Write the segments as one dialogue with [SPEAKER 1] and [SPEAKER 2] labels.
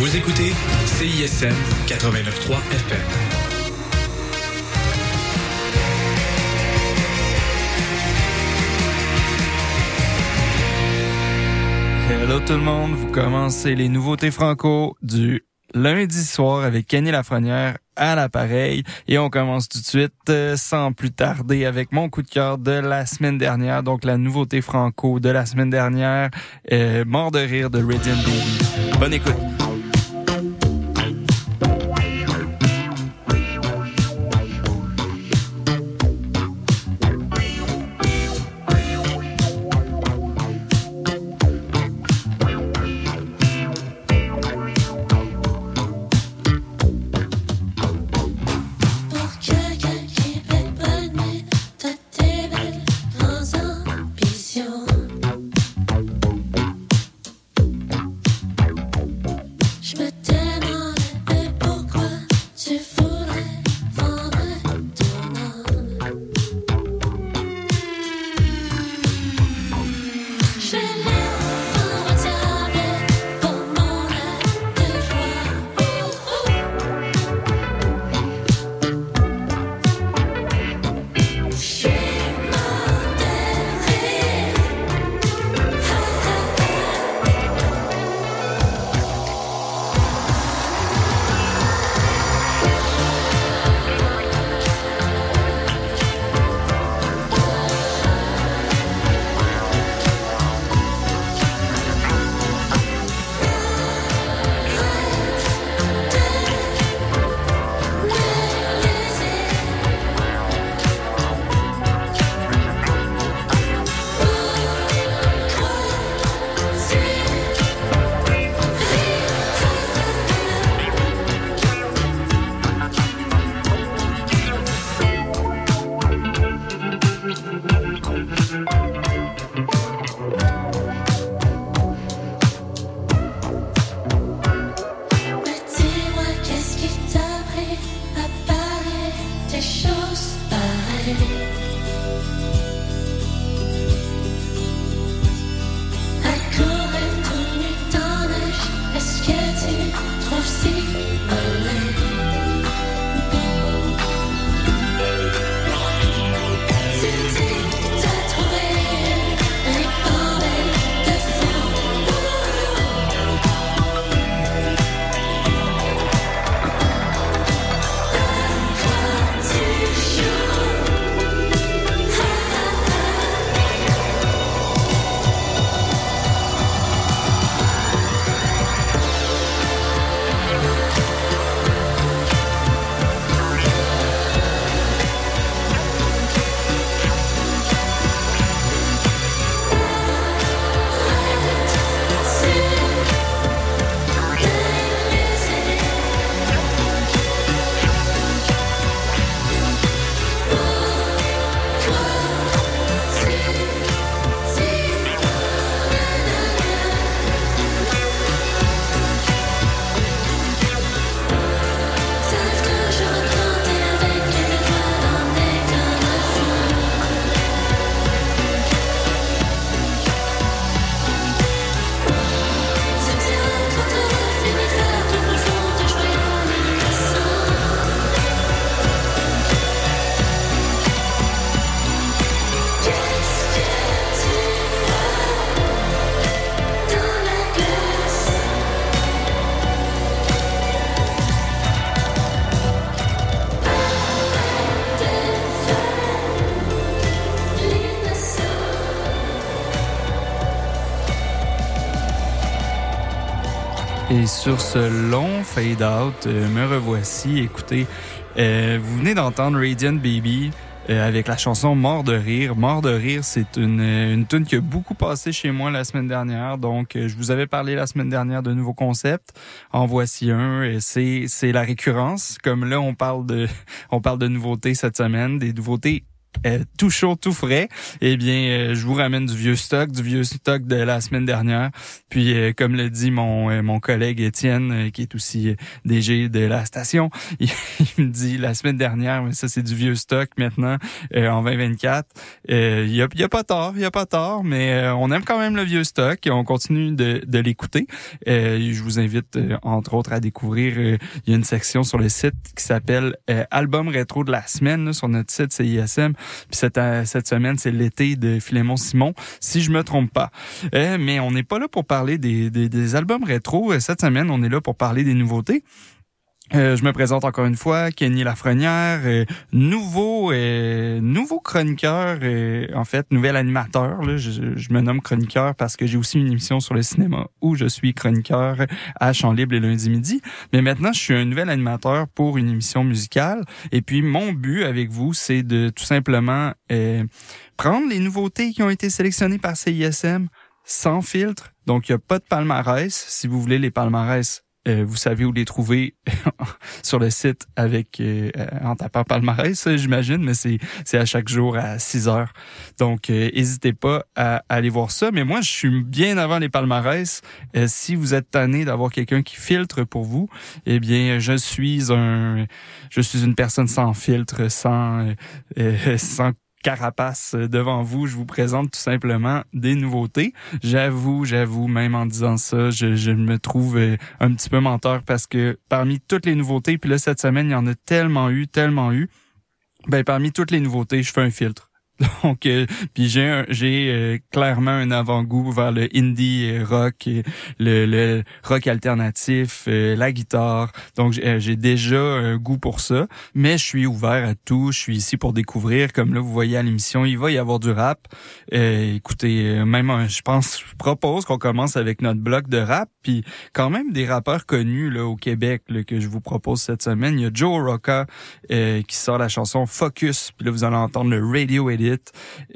[SPEAKER 1] Vous écoutez CISM 89.3 FM.
[SPEAKER 2] Hello tout le monde, vous commencez les nouveautés franco du lundi soir avec Kenny Lafrenière à l'appareil et on commence tout de suite euh, sans plus tarder avec mon coup de cœur de la semaine dernière, donc la nouveauté franco de la semaine dernière, euh, Mort de rire de Radiant Baby. Bonne écoute. Sur ce long fade-out, euh, me revoici. Écoutez, euh, vous venez d'entendre Radiant Baby euh, avec la chanson Mort de rire. Mort de rire, c'est une, une tune qui a beaucoup passé chez moi la semaine dernière. Donc, je vous avais parlé la semaine dernière de nouveaux concepts. En voici un. C'est, c'est la récurrence. Comme là, on parle de, on parle de nouveautés cette semaine, des nouveautés
[SPEAKER 3] euh, tout chaud, tout frais, eh bien, euh, je vous ramène du vieux stock, du vieux stock de la semaine dernière. Puis, euh, comme le dit mon mon collègue Étienne, qui est aussi DG de la station, il, me dit la semaine dernière, mais ça c'est du vieux stock maintenant en 2024. Il y a, y a pas tort, il y a pas tort, mais on aime quand même le vieux stock et on continue de, de l'écouter. je vous invite entre autres à découvrir. il y a une section sur le site qui s'appelle Album rétro de la semaine sur notre site CISM. Puis cette, euh, cette semaine, c'est l'été de Philémon Simon, si je me trompe pas. Euh, mais on n'est pas là pour parler des, des, des albums rétro. Euh, cette semaine, on est là pour parler des nouveautés. Euh, je me présente encore une fois, Kenny Lafrenière, euh, nouveau euh, nouveau chroniqueur, en fait, nouvel animateur. Là, je, me nomme chroniqueur parce que j'ai aussi une émission sur le cinéma où je suis chroniqueur à Champ Libre les lundis midi. Mais maintenant, je suis un nouvel animateur pour une émission musicale. Et puis, mon but avec vous, c'est de tout simplement prendre les nouveautés qui ont été sélectionnées par CISM sans filtre. Donc, il n'y a pas de palmarès. Si vous voulez les palmarès, euh, vous savez où les trouver sur le site avec euh, en tapant palmarès, j'imagine, mais c'est à chaque jour à 6 heures. Donc n'hésitez euh, pas à, aller voir ça. Mais moi, je suis bien avant les palmarès. si vous êtes tanné d'avoir quelqu'un qui filtre pour vous, eh bien, je suis un je suis une personne sans filtre, sans sans carapace devant vous. Je vous présente tout simplement des nouveautés. J'avoue, j'avoue, même en disant ça, je, je, me trouve euh, un petit peu menteur parce que parmi toutes les nouveautés, puis là, cette semaine, il y en a tellement eu, tellement eu. Ben, parmi toutes les nouveautés, je fais un filtre. Donc, euh, puis j'ai j'ai euh, clairement un avant-goût vers le indie rock, le, le rock alternatif, euh, la guitare. Donc, j'ai déjà un goût pour ça. Mais je suis ouvert à tout. Je suis ici pour découvrir. Comme là, vous voyez à l'émission, il va y avoir du rap. écoutez, même, je pense, je propose qu'on commence avec notre bloc de rap. Puis quand même des rappeurs connus là au Québec là, que je vous propose cette semaine. Il y a Joe Rocca qui sort la chanson Focus. Puis là, vous allez entendre le Radio Edit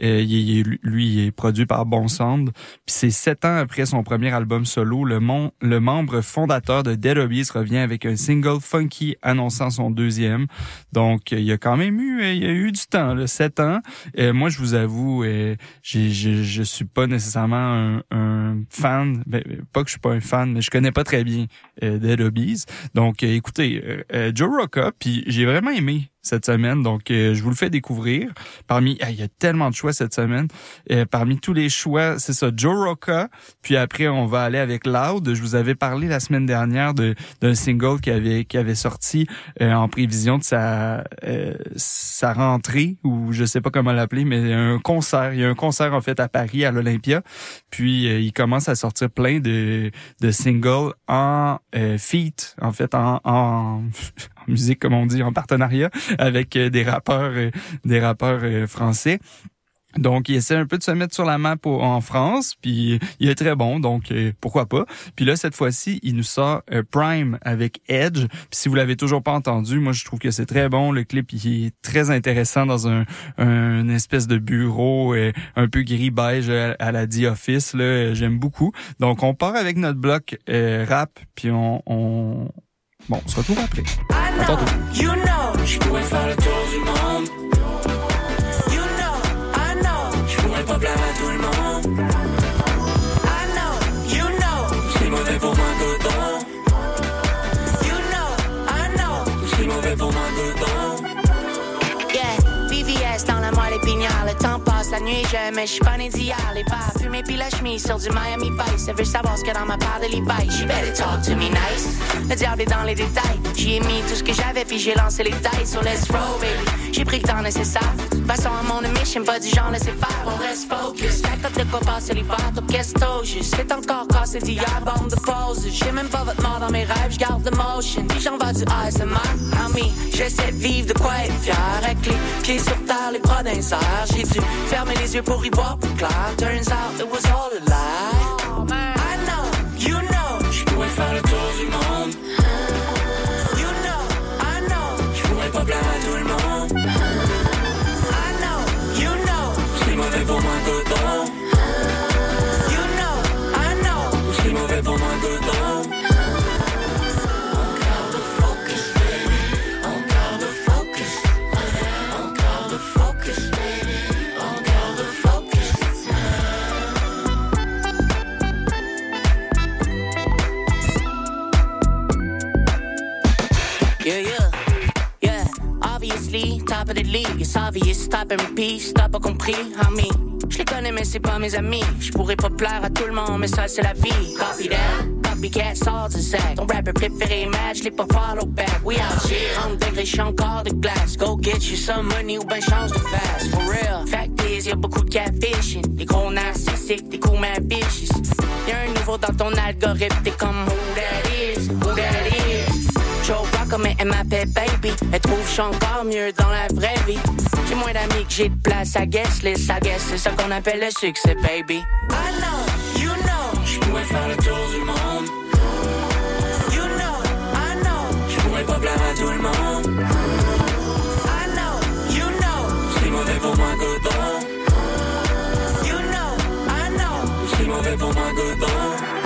[SPEAKER 3] euh, il, lui, il est produit par Bon Sound. Puis c'est sept ans après son premier album solo, le, le membre fondateur de Dead Obies revient avec un single funky annonçant son deuxième. Donc, il y a quand même eu, il y a eu du temps, là, sept ans. Euh, moi, je vous avoue, euh, je, je suis pas nécessairement un, fan. Ben, pas que je suis pas un fan, mais je connais pas très bien Dead Obies. Donc, écoutez, Joe Rocca, puis j'ai vraiment aimé cette semaine. Donc, euh, je vous le fais découvrir. Parmi, il y a tellement de choix cette semaine. Euh, parmi tous les choix, c'est ça, Joe Rocca. Puis après, on va aller avec Loud. Je vous avais parlé la semaine dernière de d'un single qui avait qui avait sorti euh, en prévision de sa sa rentrée ou je sais pas comment l'appeler, mais un concert. Il y a un concert en fait à Paris à l'Olympia. Puis il commence à sortir plein de de singles en feat, en fait en, en musique, comme on dit, en partenariat avec euh, des rappeurs, euh, des rappeurs euh, français. Donc, il essaie un peu de se mettre sur la map en France, puis il est très bon, donc pourquoi pas. Puis là, cette fois-ci, il nous sort Prime avec Edge. Puis si vous l'avez toujours pas entendu, moi je trouve que c'est très bon. Le clip il est très intéressant dans un, un espèce de bureau un peu gris beige à, la The Office. Là, j'aime beaucoup. Donc, on part avec notre bloc rap, puis on, on, Bon, on se retrouve après. À tantôt. You know, je pourrais faire le tour la nuit, je mais je suis pas né d'hier. Les pas fumer puis la chemise sur du Miami Vice. Elle veut savoir ce que dans ma part de Levi's. She better talk to me nice. Le diable est dans les détails. J'y ai mis tout ce que j'avais puis j'ai lancé les tailles sur Let's Roll, baby. J'ai pris le temps nécessaire. Passons à mon mission, pas du genre laisser faire. On reste focus. La cote de quoi passer l'hiver, au kesto. C'est encore cassé d'hier, bande de pause. J'ai même pas votre mort dans mes rêves, j'garde le motion. Puis j'en vais du ASMR. Ami, j'essaie de vivre de quoi être fier. Avec les pieds sur terre, les bras d'un J'ai dû faire Pour. Turns out it was all a lie. Oh, I know, you know, je pourrais faire le tour du monde. You know, I know, je pourrais pas plaire à tout le monde. I know, you know, c'est mauvais pour moi
[SPEAKER 4] league. It's obvious, stop and repeat, t'as pas compris, homie. Je les connais, mais c'est pas mes amis. Je pourrais pas plaire à tout le monde, mais ça, c'est la vie. Copy that, copycat, sort du sac. Ton rapper préféré, match, les pas follow back. We out here, 30 degrés, j'suis encore de glace. Go get you some money ou ben change de face. For real, fact is, y'a beaucoup de catfishing. Des gros narcissiques, des coups mad vicious. Y'a un niveau dans ton algorithme, t'es comme who that is. Mais elle m'appelle baby. Elle trouve je suis encore mieux dans la vraie vie. J'ai moins d'amis que j'ai de place à guess list. I c'est ça qu'on appelle le succès, baby. I know, you know, je pourrais faire le tour du monde. You know, I know, je pourrais pas plaire à tout le monde. I know, you know, c'est mauvais pour moi, good bon. You know, I know, c'est mauvais pour moi, good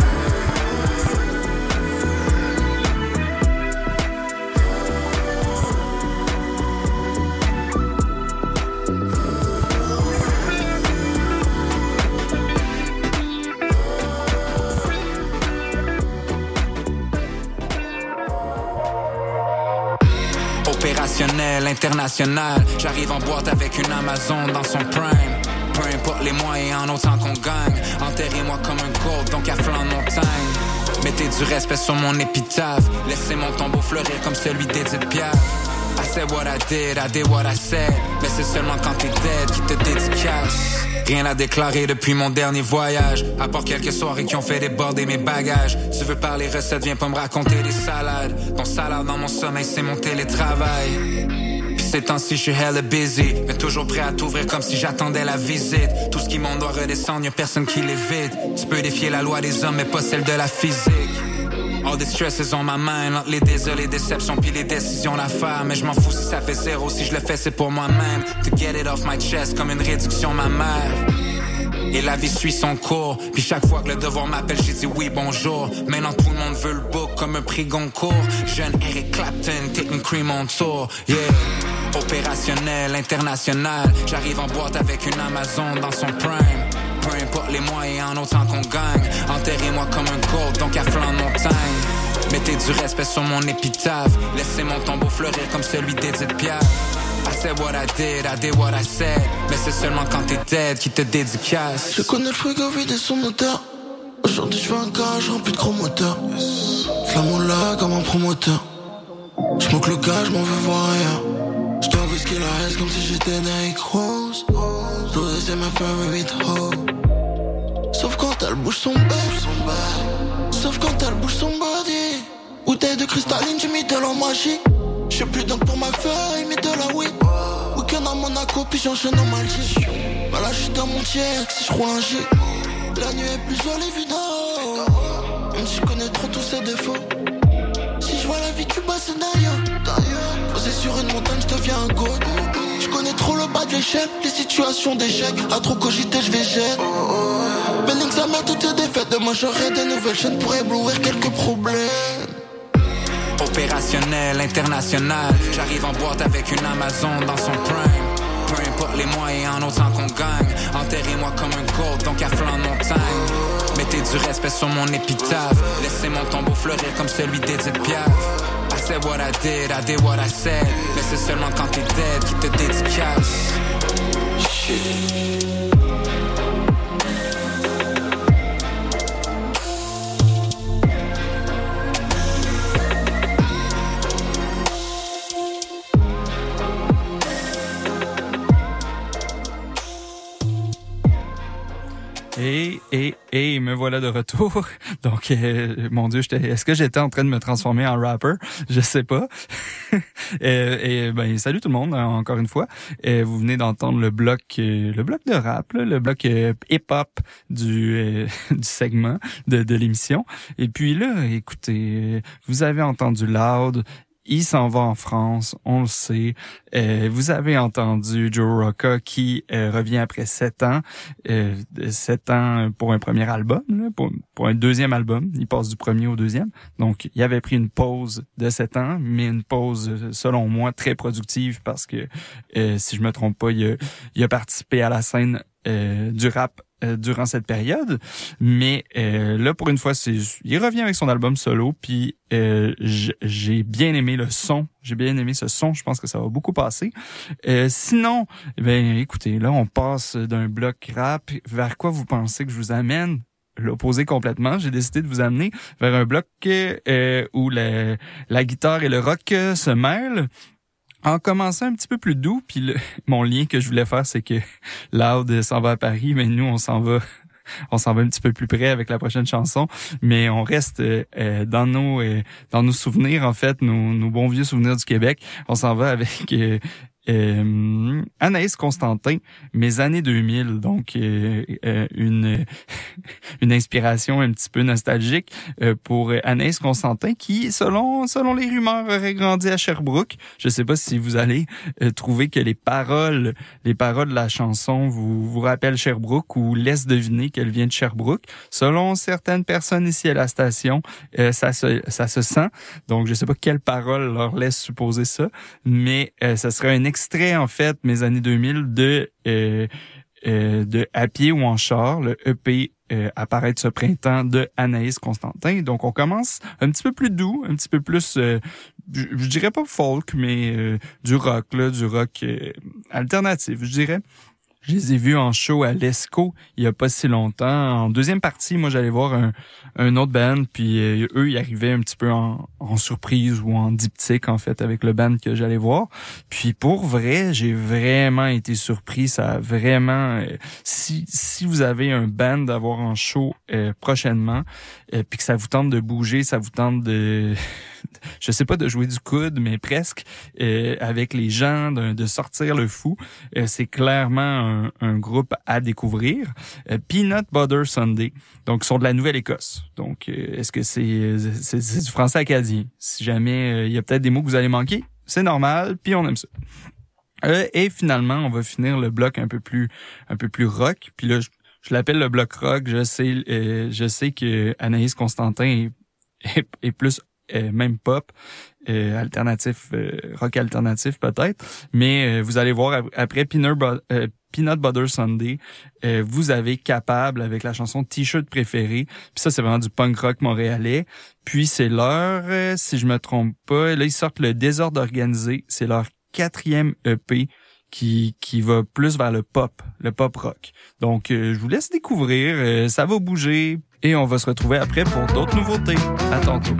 [SPEAKER 5] Opérationnel, international. J'arrive en boîte avec une Amazon dans son prime. Peu importe les moyens, en autant qu'on gagne. Enterrez-moi comme un gold, donc à flanc de montagne. Mettez du respect sur mon épitaphe. Laissez mon tombeau fleurir comme celui d'Edith Piaf. I said what I did, I did what I said. Mais c'est seulement quand t'es dead qui te dédicace. Rien à déclarer depuis mon dernier voyage. À part quelques soirées qui ont fait déborder mes bagages. Tu veux parler recettes, viens pas me raconter des salades. Ton salade dans mon sommeil, c'est mon télétravail. Puis ces temps-ci, je suis hella busy. Mais toujours prêt à t'ouvrir comme si j'attendais la visite. Tout ce qui monte doit redescendre, y'a personne qui l'évite. Tu peux défier la loi des hommes, mais pas celle de la physique. All the stress is on my mind Entre les désirs, les déceptions puis les décisions d'affaires Mais je m'en fous si ça fait zéro Si je le fais c'est pour moi-même To get it off my chest comme une réduction ma mère et la vie suit son cours. Puis chaque fois que le devoir m'appelle, j'ai dit oui, bonjour. Maintenant tout le monde veut le book comme un prix Goncourt. Jeune Eric Clapton, taking cream on tour. Yeah. Opérationnel, international. J'arrive en boîte avec une Amazon dans son prime. Peu importe les moyens, en autant qu'on gagne. Enterrez-moi comme un gold, donc à flanc de montagne. Mettez du respect sur mon épitaphe. Laissez mon tombeau fleurir comme celui d'Edith Piaf. I said what I did, I did what I said. Mais c'est seulement quand t'es dead qui te dédicace.
[SPEAKER 6] Je connais le frigo vide et son moteur. Aujourd'hui, je fais un gage rempli de gros moteurs. Flamme là comme un promoteur. Je manque le gage, m'en veux voir ailleurs. Je dois whisky la haine comme si j'étais Nike Rose. Rose, c'est ma favorite hoe. Sauf quand elle bouge son bec. Sauf quand elle bouge son body. Bouteille de cristalline, j'ai mis de l'eau magique. J'suis plus donc pour ma feuille, mais de la weed. Week-end à Monaco, puis j'enchaîne en Maldives. Bah là, j'suis dans mon check, si j'roule un G. La nuit est plus jolie, vidéo. Même si j'connais trop tous ses défauts. Vie du bas, c'est d'ailleurs. Posé sur une montagne, j'deviens un god. J'connais trop le bas de l'échelle, les situations d'échec. À trop cogiter, jet. Benning, ça met toutes ses défaites. Demain, j'aurai des nouvelles chaînes pour éblouir quelques problèmes.
[SPEAKER 5] Opérationnel, international. J'arrive en boîte avec une Amazon dans son prime. Peu importe les moyens, en autant gagne. Enterrez-moi comme un gold, donc à flanc de montagne. Mettez du respect sur mon épitaphe. Laissez mon tombeau fleurir comme celui d'Edith Piaf. I said what I did, I did what I said. Mais c'est seulement quand t'es dead qui te dédicace.
[SPEAKER 3] Et, et, et me voilà de retour. Donc, euh, mon Dieu, est-ce que j'étais en train de me transformer en rapper? Je sais pas. et, ben, salut tout le monde, encore une fois. Et vous venez d'entendre le bloc, euh, le bloc de rap, là, le bloc euh, hip-hop du, euh, du segment de, de l'émission. Et puis là, écoutez, vous avez entendu Loud, il s'en va en France, on le sait. Euh, vous avez entendu Joe Rocca qui euh, revient après sept ans, euh, sept ans pour un premier album, pour, un deuxième album. Il passe du premier au deuxième. Donc, il avait pris une pause de sept ans, mais une pause, selon moi, très productive parce que, euh, si je me trompe pas, il a, participé à la scène du rap euh, durant cette période. Mais euh, là, pour une fois, il revient avec son album solo, puis euh, j'ai bien aimé le son. J'ai bien aimé ce son. Je pense que ça va beaucoup passer. sinon, eh ben écoutez, là, on passe d'un bloc rap. Vers quoi vous pensez que je vous amène? l'opposé complètement. J'ai décidé de vous amener vers un bloc où la, la guitare et le rock se mêlent en commençant un petit peu plus doux, puis mon lien que je voulais faire, c'est que Loud s'en va à Paris, mais nous, on s'en va on s'en va un petit peu plus près avec la prochaine chanson, mais on reste euh, dans nos euh, dans nos souvenirs en fait, nos, bons vieux souvenirs du Québec. On s'en va avec euh, euh, Anaïs Constantin, mes années 2000, donc euh, euh, une une inspiration un petit peu nostalgique euh, pour Anaïs Constantin qui, selon selon les rumeurs, aurait grandi à Sherbrooke. Je sais pas si vous allez trouver que les paroles les paroles de la chanson vous vous rappellent Sherbrooke ou laissent deviner qu'elle vient de Sherbrooke. Selon certaines personnes ici à la station, ça se ça se sent. Donc je sais pas quelles paroles leur laissent supposer ça, mais ça serait un extrait, en fait, mes années 2000 de, euh, euh, de À pied ou en char, le EP euh, apparaître ce printemps de Anaïs Constantin. Donc, on commence un petit peu plus doux, un petit peu plus, je, je, dirais pas folk, mais du rock, là, du rock alternatif, je dirais. Je les ai vus en show à l'ESCO il y a pas si longtemps. En deuxième partie, moi, j'allais voir un, un autre band, puis euh, eux, ils arrivaient un petit peu en, en, surprise ou en diptyque, en fait, avec le band que j'allais voir. Puis pour vrai, j'ai vraiment été surpris. Ça a vraiment... Euh, si, si vous avez un band à voir en show euh, prochainement, puis que ça vous tente de bouger, ça vous tente de je sais pas de jouer du coude, mais presque euh, avec les gens, de, sortir le fou. Euh, c'est clairement un, groupe à découvrir. Euh, Peanut Butter Sunday, donc sont de la Nouvelle-Écosse. Donc est-ce que c'est c'est du français acadien? Si jamais il y a peut-être des mots que vous allez manquer, c'est normal, puis on aime ça. et finalement, on va finir le bloc un peu plus un peu plus rock. Puis là, je, l'appelle le bloc rock. Je sais, je sais que Anaïs Constantin est, est, plus euh, même pop, euh, alternatif, euh, rock alternatif peut-être. Mais vous allez voir après Peanut, Butter Sunday, vous avez capable avec la chanson T-shirt préférée. Puis ça c'est vraiment du punk rock montréalais. Puis c'est leur, si je me trompe pas, là ils sortent le désordre organisé. C'est leur quatrième EP qui qui va plus vers le pop, le pop rock. Donc je vous laisse découvrir, ça va bouger et on va se retrouver après pour d'autres nouveautés. À tantôt.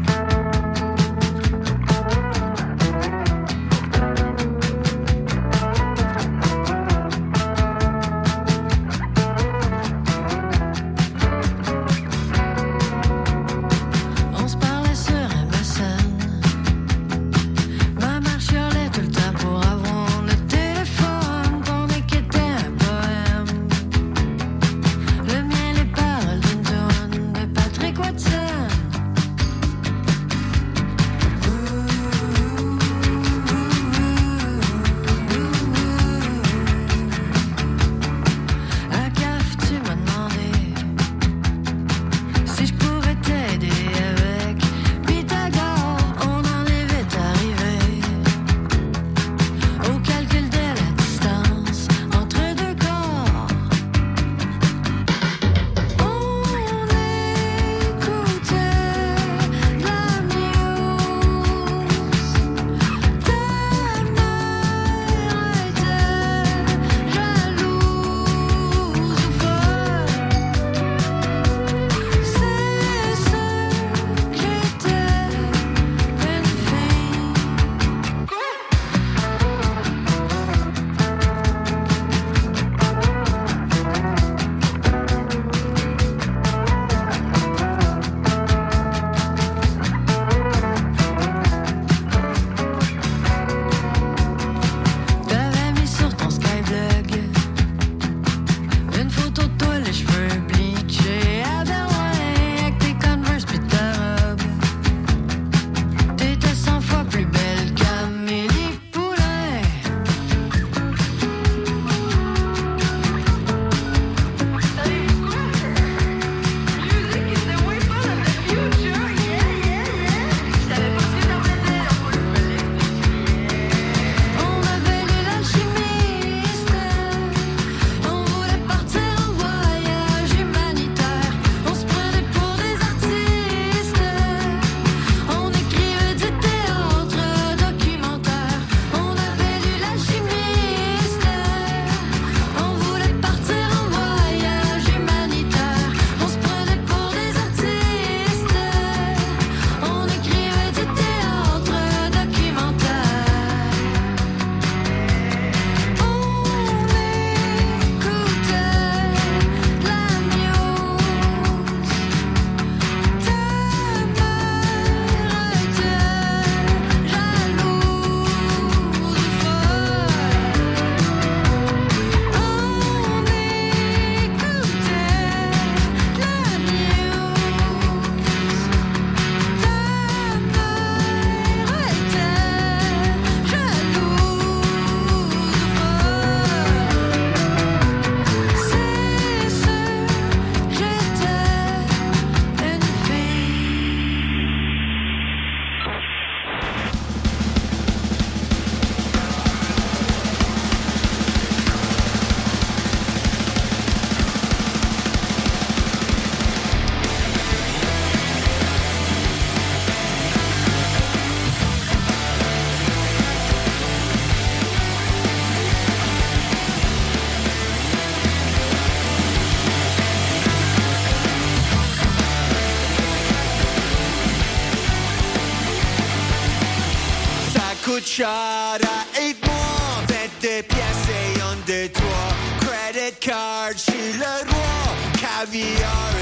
[SPEAKER 7] We are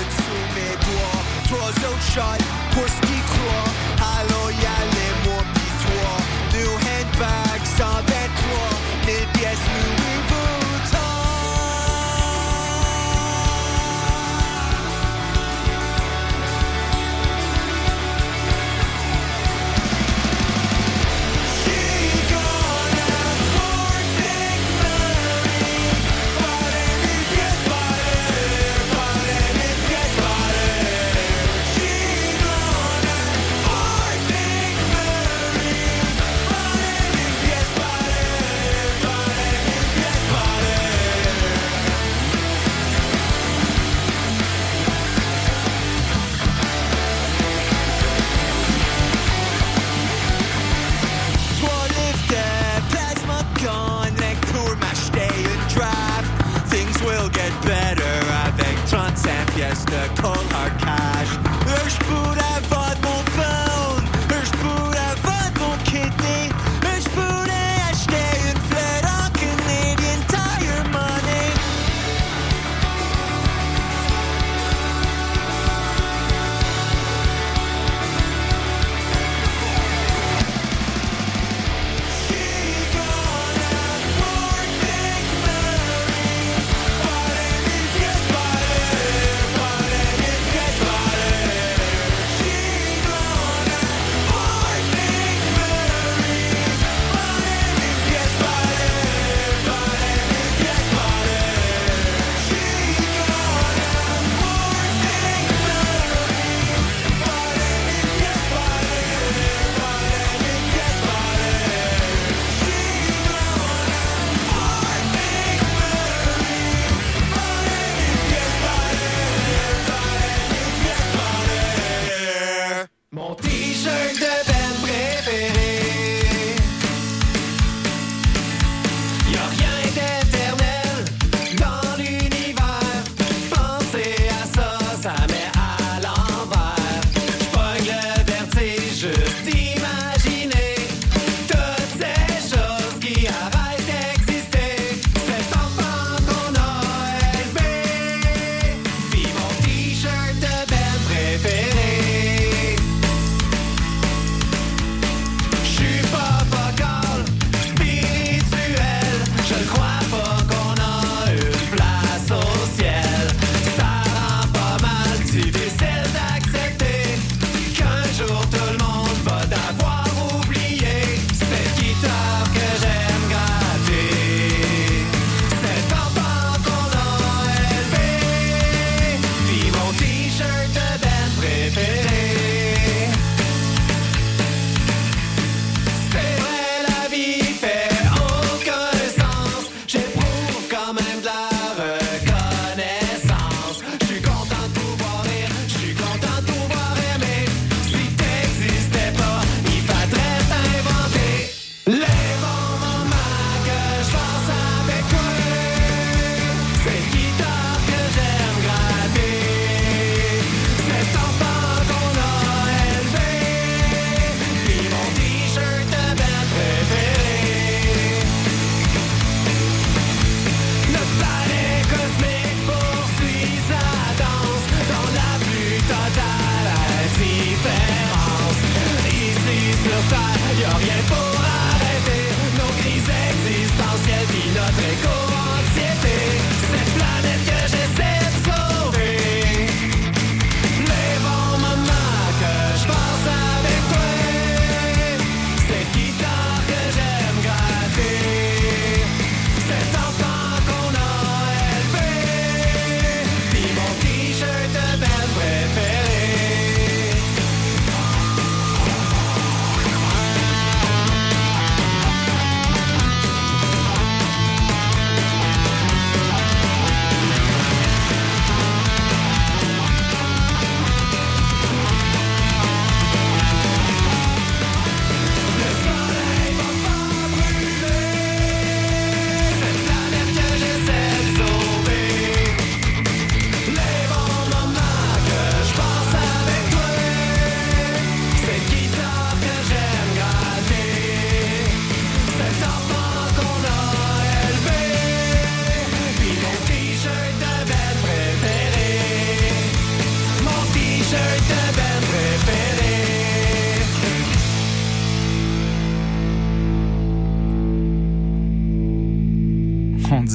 [SPEAKER 7] me dua To zëllë qaj, por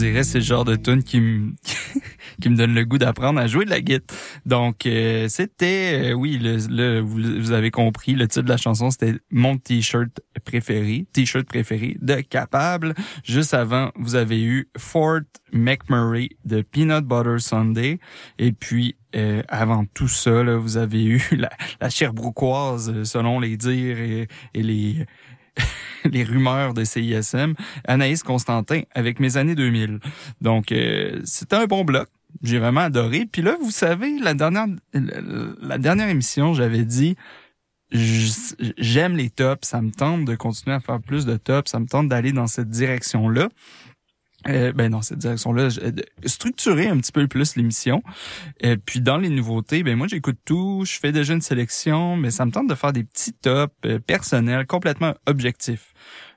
[SPEAKER 3] dirais c'est le genre de tune qui me qui me donne le goût d'apprendre à jouer de la guitare. Donc euh, c'était euh, oui le, vous, avez compris le titre de la chanson c'était mon t-shirt préféré, t-shirt préféré de Capable. Juste avant, vous avez eu Fort McMurray de Peanut Butter Sunday et puis euh, avant tout ça, là, vous avez eu la, la Sherbrookeoise, selon les dires et les les rumeurs de CISM, Anaïs Constantin avec mes années 2000. Donc, euh, c'était un bon bloc. J'ai vraiment adoré. Puis là, vous savez, la dernière, la dernière émission, j'avais dit, j'aime les tops, ça me tente de continuer à faire plus de tops, ça me tente d'aller dans cette direction-là. Euh, ben dans cette direction-là, structurer un petit peu plus l'émission. Et puis dans les nouveautés, ben moi j'écoute tout, je fais déjà une sélection, mais ça me tente de faire des petits tops euh, personnels complètement objectifs.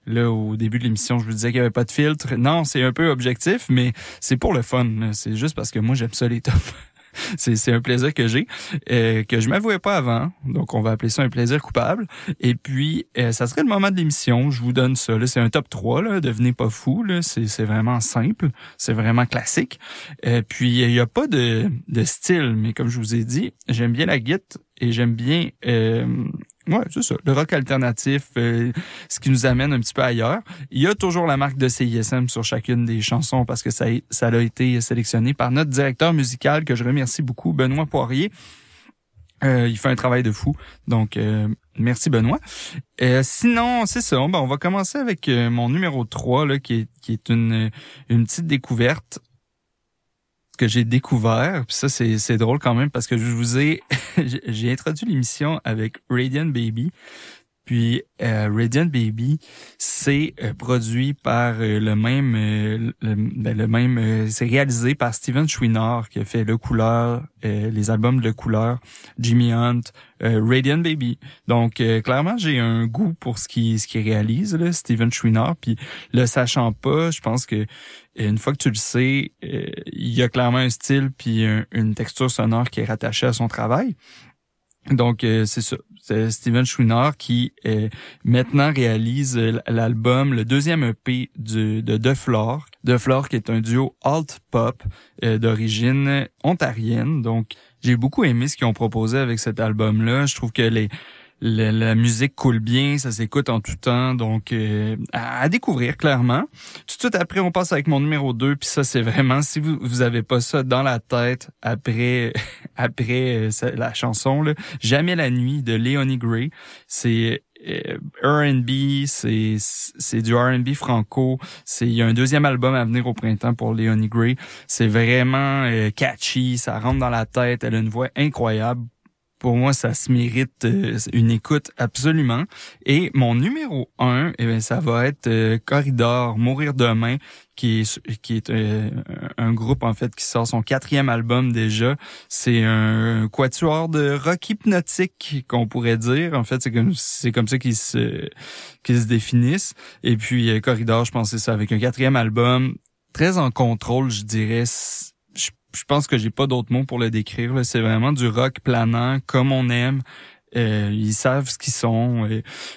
[SPEAKER 3] Là, au début de l'émission, je vous disais qu'il n'y avait pas de filtre. Non, c'est un peu objectif, mais c'est pour le fun. C'est juste parce que moi j'aime ça les tops. c'est un plaisir que j'ai, euh, que je m'avouais pas avant. Donc, on va appeler ça un plaisir coupable. Et puis, euh, ça serait le moment de l'émission. Je vous donne ça. C'est un top 3. Là. Devenez pas fou. C'est vraiment simple. C'est vraiment classique. Euh, puis, il n'y a pas de, de style. Mais comme je vous ai dit, j'aime bien la guitare et j'aime bien Ouais, c'est ça. Le rock alternatif, euh, ce qui nous amène un petit peu ailleurs. Il y a toujours la marque de CISM sur chacune des chansons parce que ça, ça a été sélectionné par notre directeur musical que je remercie beaucoup, Benoît Poirier. Euh, il fait un travail de fou. Donc, euh, merci Benoît. sinon, c'est ça. on va commencer avec mon numéro 3, là, qui est, qui est une, une petite découverte que j'ai découvert, puis ça c'est c'est drôle quand même parce que je vous ai j'ai introduit l'émission avec Radiant Baby. Puis euh, Radiant Baby, c'est euh, produit par euh, le même, le, ben, le, même, c'est réalisé par Steven Chouinard qui a fait Le Couleur, les albums de Le Couleur, Jimmy Hunt, Radiant Baby. Donc clairement, j'ai un goût pour ce qui ce qui réalise là, Steven Chouinard. Puis le sachant pas, je pense que une fois que tu le sais, il y a clairement un style puis une texture sonore qui est rattachée à son travail. Donc c'est ça. C'est Steven Schwinner qui maintenant réalise l'album, le deuxième EP de De Flore. Qui est un duo alt pop euh, d'origine ontarienne. Donc j'ai beaucoup aimé ce qu'ils ont proposé avec cet album-là. Je trouve que les la, musique coule bien, ça s'écoute en tout temps, donc euh, à, découvrir clairement. Tout de suite après, on passe avec mon numéro 2, puis ça c'est vraiment, si vous vous avez pas ça dans la tête après après euh, la chanson, là, Jamais la nuit de Leonie Gray, c'est euh, R&B, c'est c'est du R&B franco. C'est il y a un deuxième album à venir au printemps pour Leonie Gray. C'est vraiment catchy, ça rentre dans la tête. Elle a une voix incroyable pour moi, ça se mérite euh, une écoute absolument. Et mon numéro un, eh bien, ça va être euh, Corridor, Mourir demain, qui est, euh, un groupe en fait qui sort son quatrième album déjà. C'est un quatuor de rock hypnotique qu'on pourrait dire. En fait, c'est comme c'est comme ça qu'ils se qu'ils se définissent. Et puis Corridor, je pense c'est ça avec un quatrième album très en contrôle, je dirais je pense que j'ai pas d'autres mots pour le décrire. C'est vraiment du rock planant comme on aime. Euh, ils savent ce qu'ils sont.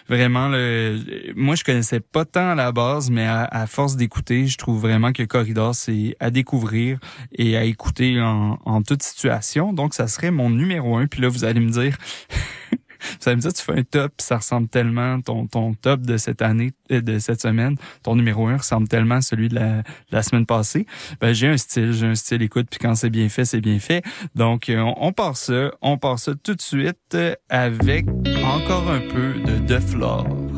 [SPEAKER 3] vraiment, le, moi, je connaissais pas tant à la base, mais à, force d'écouter, je trouve vraiment que Corridor, c'est à découvrir et à écouter en, en toute situation. Donc, ça serait mon numéro un. Puis là, vous allez me dire, ça me dit, tu fais un top, ça ressemble tellement, ton, ton top de cette année, euh, de cette semaine, ton numéro un ressemble tellement à celui de la, la semaine passée. Ben, j'ai un style, j'ai un style écoute, puis quand c'est bien fait, c'est bien fait. Donc, euh, on, on, part ça, on part ça tout de suite avec encore un peu de De Flore.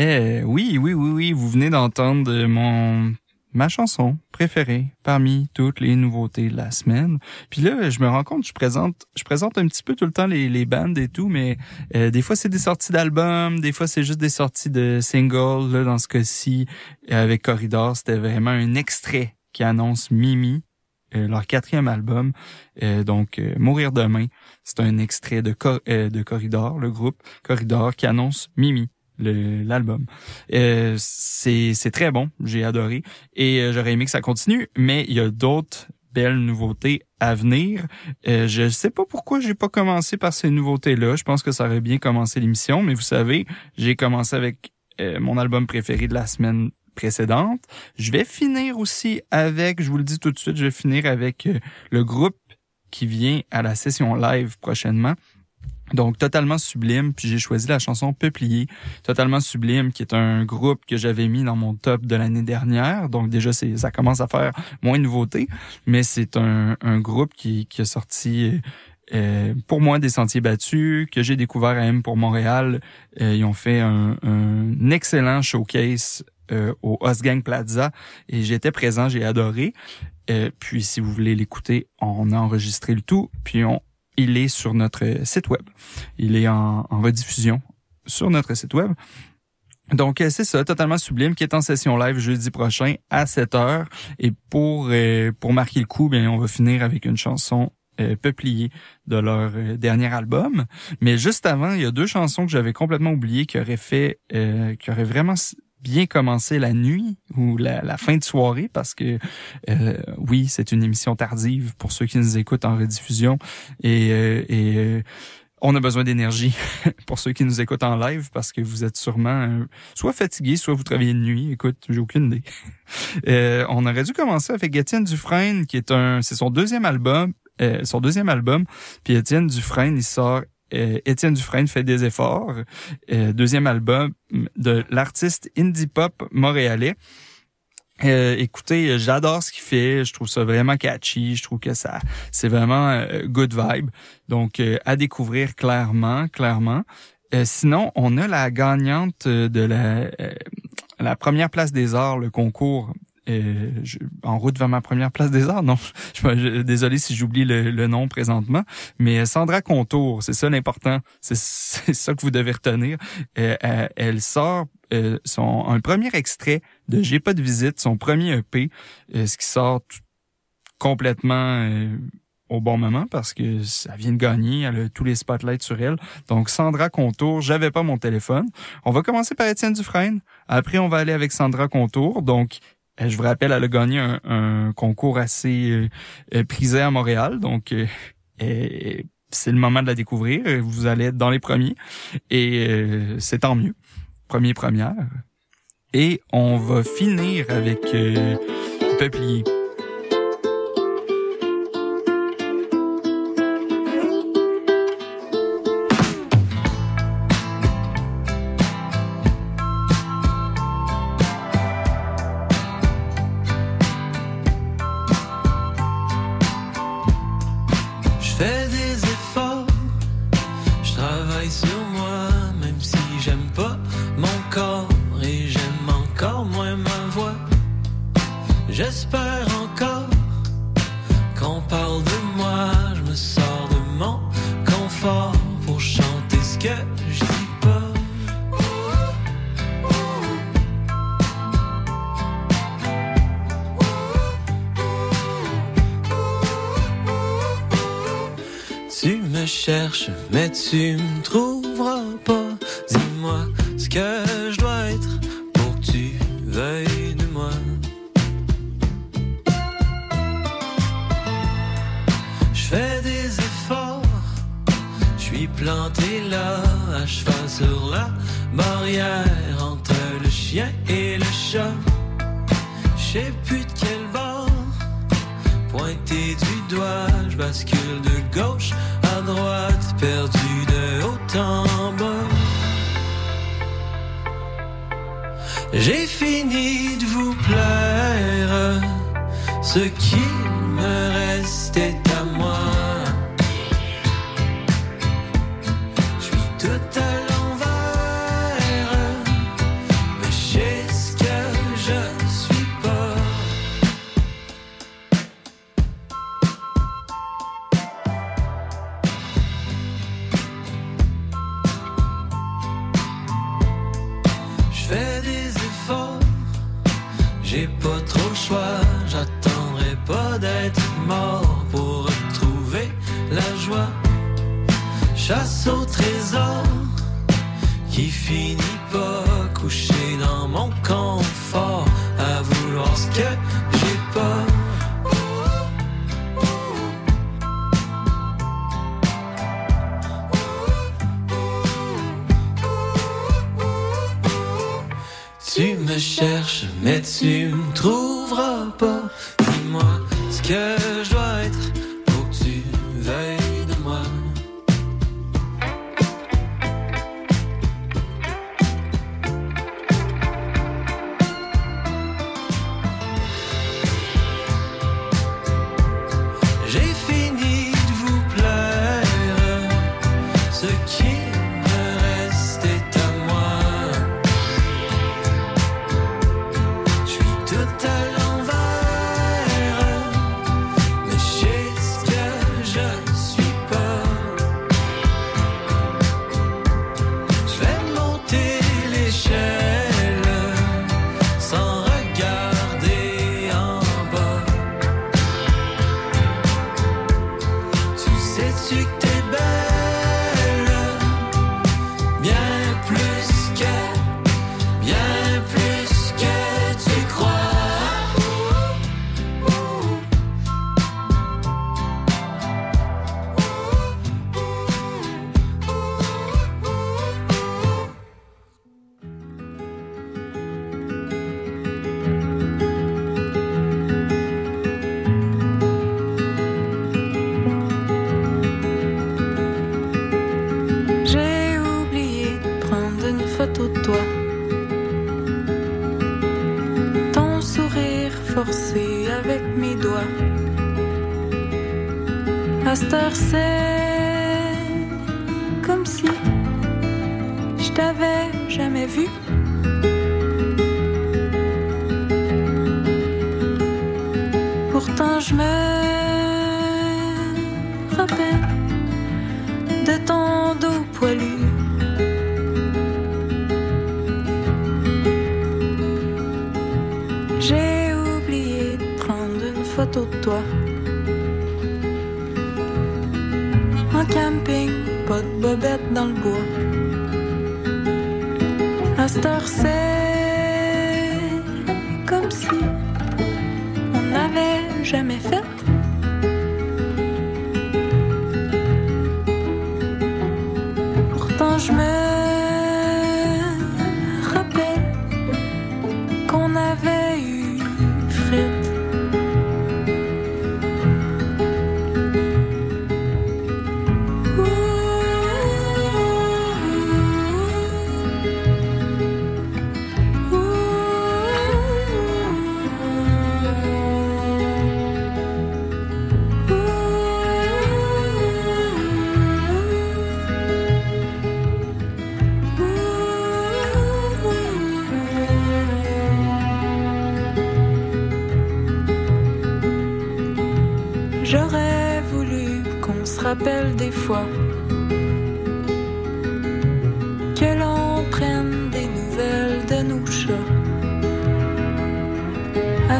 [SPEAKER 3] Yeah, oui, oui, oui, oui, vous venez d'entendre euh, mon ma chanson préférée parmi toutes les nouveautés de la semaine. Puis là, je me rends compte, je présente, je présente un petit peu tout le temps les, les bandes et tout, mais euh, des fois c'est des sorties d'albums, des fois c'est juste des sorties de singles. Là, dans ce cas-ci, euh, avec Corridor, c'était vraiment un extrait qui annonce Mimi, euh, leur quatrième album. Euh, donc, euh, Mourir demain, c'est un extrait de, Cor- euh, de Corridor, le groupe Corridor, qui annonce Mimi l'album. Euh, c'est très bon, j'ai adoré et euh, j'aurais aimé que ça continue, mais il y a d'autres belles nouveautés à venir. Euh, je sais pas pourquoi j'ai pas commencé par ces nouveautés-là. Je pense que ça aurait bien commencé l'émission, mais vous savez, j'ai commencé avec euh, mon album préféré de la semaine précédente. Je vais finir aussi avec, je vous le dis tout de suite, je vais finir avec euh, le groupe qui vient à la session live prochainement. Donc totalement sublime, puis j'ai choisi la chanson Peuplier, totalement sublime, qui est un groupe que j'avais mis dans mon top de l'année dernière. Donc déjà c'est ça commence à faire moins de nouveautés, mais c'est un, un groupe qui, qui a sorti euh, pour moi des sentiers battus que j'ai découvert à M pour Montréal. Euh, ils ont fait un, un excellent showcase euh, au Osgang Plaza et j'étais présent, j'ai adoré. Euh, puis si vous voulez l'écouter, on a enregistré le tout, puis on il est sur notre site web. Il est en, rediffusion sur notre site web. Donc, euh, c'est ça, totalement sublime, qui est en session live jeudi prochain à 7 heures. Et pour, euh, pour marquer le coup, bien, on va finir avec une chanson euh, peuplier de leur euh, dernier album. Mais juste avant, il y a deux chansons que j'avais complètement oubliées qui auraient fait, euh, qui auraient vraiment bien commencé la nuit ou la, la fin de soirée parce que euh, oui, c'est une émission tardive pour ceux qui nous écoutent en rediffusion et, euh, et euh, on a besoin d'énergie pour ceux qui nous écoutent en live parce que vous êtes sûrement euh, soit fatigués, soit vous travaillez de nuit. Écoute, j'ai aucune idée. Euh, on aurait dû commencer avec Étienne Dufresne, qui est un, c'est son deuxième album, euh, son deuxième album. Puis Étienne Dufresne, il sort. Euh, Étienne Dufresne fait des efforts. Euh, deuxième album de l'artiste indie pop montréalais. Euh, écoutez, j'adore ce qu'il fait. Je trouve ça vraiment catchy. Je trouve que ça, c'est vraiment good vibe. Donc, à découvrir clairement, clairement. Sinon, on a la gagnante de la première place des arts, le concours. Euh, je- en route vers ma première place des arts, non. Je, je- désolé si j'oublie le, le nom présentement, mais Sandra Contour, c'est ça l'important, c'est ça que vous devez retenir. Euh, euh, elle sort euh, son un premier extrait de J'ai pas de visite, son premier EP, euh, ce qui sort complètement euh, au bon moment parce que ça vient de gagner, elle a tous les spotlights sur elle. Donc Sandra Contour, j'avais pas mon téléphone. On va commencer par Étienne Dufresne. Après, on va aller avec Sandra Contour. Donc, euh, je vous rappelle, elle a gagné un, concours assez euh, euh, prisé à Montréal. Donc, euh, euh, c'est le moment de la découvrir. Vous allez être dans les premiers. Et euh, c'est tant mieux. Premier, première. Et on va finir avec euh, Peuplier.
[SPEAKER 8] Mais j'ai pas trop le choix. J'attendrai pas d'être mort pour retrouver la joie. Chasse au trésor qui finit pas couché dans mon confort à vouloir ce que j'ai pas. Tu me cherches, mais tu me trouveras pas. Dis-moi ce que
[SPEAKER 9] cette heure, c'est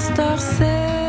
[SPEAKER 9] À cette heure, c'est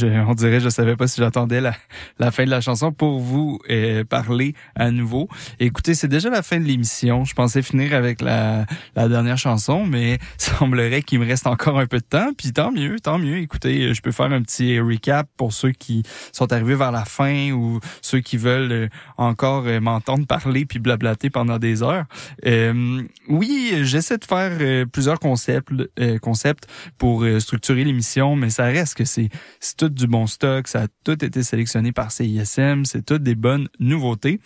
[SPEAKER 9] je, on
[SPEAKER 3] dirait, je savais pas si j'attendais la, la fin de la chanson pour vous euh, parler à nouveau. Écoutez, c'est déjà la fin de l'émission. Je pensais finir avec la, la dernière chanson, mais semblerait qu'il me reste encore un peu de temps. Puis tant mieux, tant mieux. Écoutez, je peux faire un petit recap pour ceux qui sont arrivés vers la fin ou ceux qui veulent euh, encore euh, m'entendre parler puis blablater pendant des heures. Euh, oui, j'essaie de faire euh, plusieurs concepts, euh, concepts pour euh, structurer l'émission, mais ça reste que c'est c'est du bon stock, ça a tout été sélectionné par CISM, c'est toutes des bonnes nouveautés.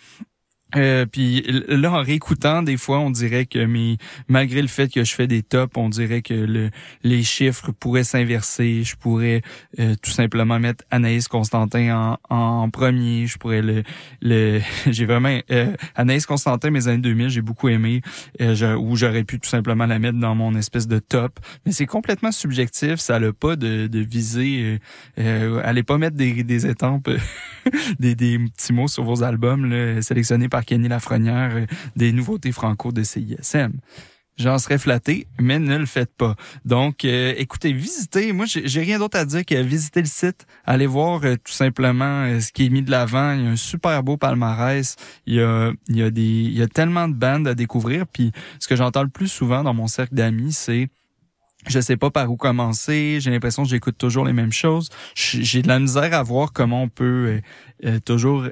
[SPEAKER 3] Euh, puis là, en réécoutant, des fois, on dirait que mes, malgré le fait que je fais des tops, on dirait que le, les chiffres pourraient s'inverser. Je pourrais euh, tout simplement mettre Anaïs Constantin en, en premier. Je pourrais le, le j'ai vraiment euh, Anaïs Constantin, mes années 2000, j'ai beaucoup aimé. Euh, ou j'aurais pu tout simplement la mettre dans mon espèce de top. Mais c'est complètement subjectif. Ça n'a pas de, de visée. Euh, euh, allez pas mettre des, des étampes des, des petits mots sur vos albums là, sélectionnés par Kenny euh, des nouveautés franco de CISM. J'en serais flatté, mais ne le faites pas. Donc, euh, écoutez, visitez. Moi, j'ai rien d'autre à dire que visiter le site. Allez voir euh, tout simplement ce qui est mis de l'avant. Il y a un super beau palmarès. Il y a, il y a des, il y a tellement de bandes à découvrir. Puis, ce que j'entends le plus souvent dans mon cercle d'amis, c'est je sais pas par où commencer. J'ai l'impression que j'écoute toujours les mêmes choses. J'ai de la misère à voir comment on peut toujours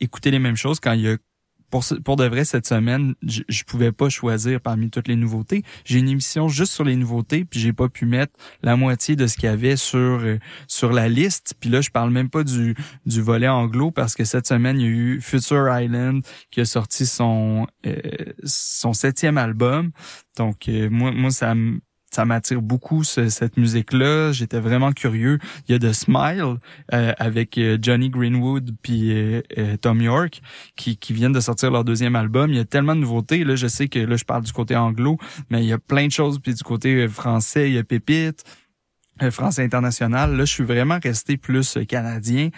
[SPEAKER 3] écouter les mêmes choses quand il y a pour, pour de vrai cette semaine, je, je pouvais pas choisir parmi toutes les nouveautés. J'ai une émission juste sur les nouveautés, puis j'ai pas pu mettre la moitié de ce qu'il y avait sur euh, sur la liste. Puis là, je parle même pas du du volet anglo parce que cette semaine il y a eu Future Island qui a sorti son euh, son septième album. Donc euh, moi moi ça me ça m'attire beaucoup ce- cette musique-là. J'étais vraiment curieux. Il y a The Smile euh, avec euh, Johnny Greenwood puis euh, euh, Tom York qui, qui viennent de sortir leur deuxième album. Il y a tellement de nouveautés. Là, je sais que là, je parle du côté anglo, mais il y a plein de choses. Puis du côté euh, français, il y a Pépite, euh, français international. Là, je suis vraiment resté plus canadien.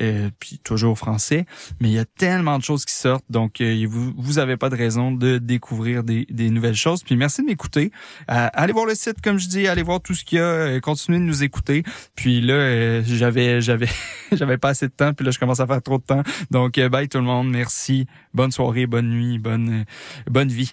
[SPEAKER 3] Euh, puis toujours français, mais il y a tellement de choses qui sortent, donc euh, vous vous avez pas de raison de découvrir des, des nouvelles choses. Puis merci de m'écouter. Euh, allez voir le site, comme je dis, allez voir tout ce qu'il y a, euh, continuez de nous écouter. Puis là, euh, j'avais j'avais j'avais pas assez de temps, puis là je commence à faire trop de temps. Donc euh, bye tout le monde, merci, bonne soirée, bonne nuit, bonne bonne vie.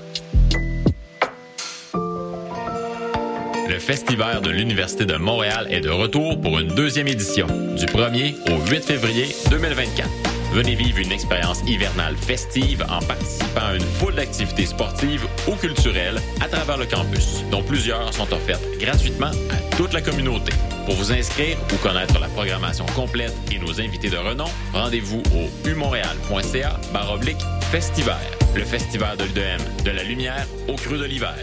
[SPEAKER 10] Le Festival de l'Université de Montréal est de retour pour une deuxième édition, du 1er au 8 février 2024. Venez vivre une expérience hivernale festive en participant à une foule d'activités sportives ou culturelles à travers le campus, dont plusieurs sont offertes gratuitement à toute la communauté. Pour vous inscrire ou connaître la programmation complète et nos invités de renom, rendez-vous au umontréal.ca baroblique festival. Le festival de l'UDM, de la lumière au creux de l'hiver.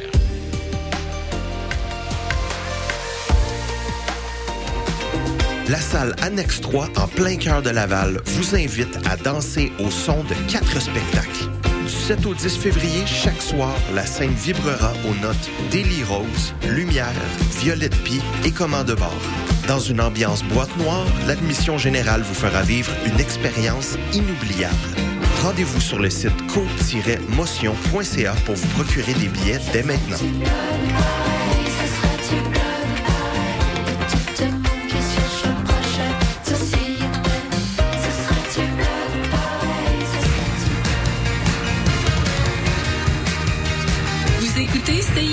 [SPEAKER 11] La salle Annexe 3 en plein cœur de Laval vous invite à danser au son de quatre spectacles. Du 7 au 10 février, chaque soir, la scène vibrera aux notes Daily Rose, Lumière, Violette Pie et Commande bord. Dans une ambiance boîte noire, l'admission générale vous fera vivre une expérience inoubliable. Rendez-vous sur le site co-motion.ca pour vous procurer des billets dès maintenant.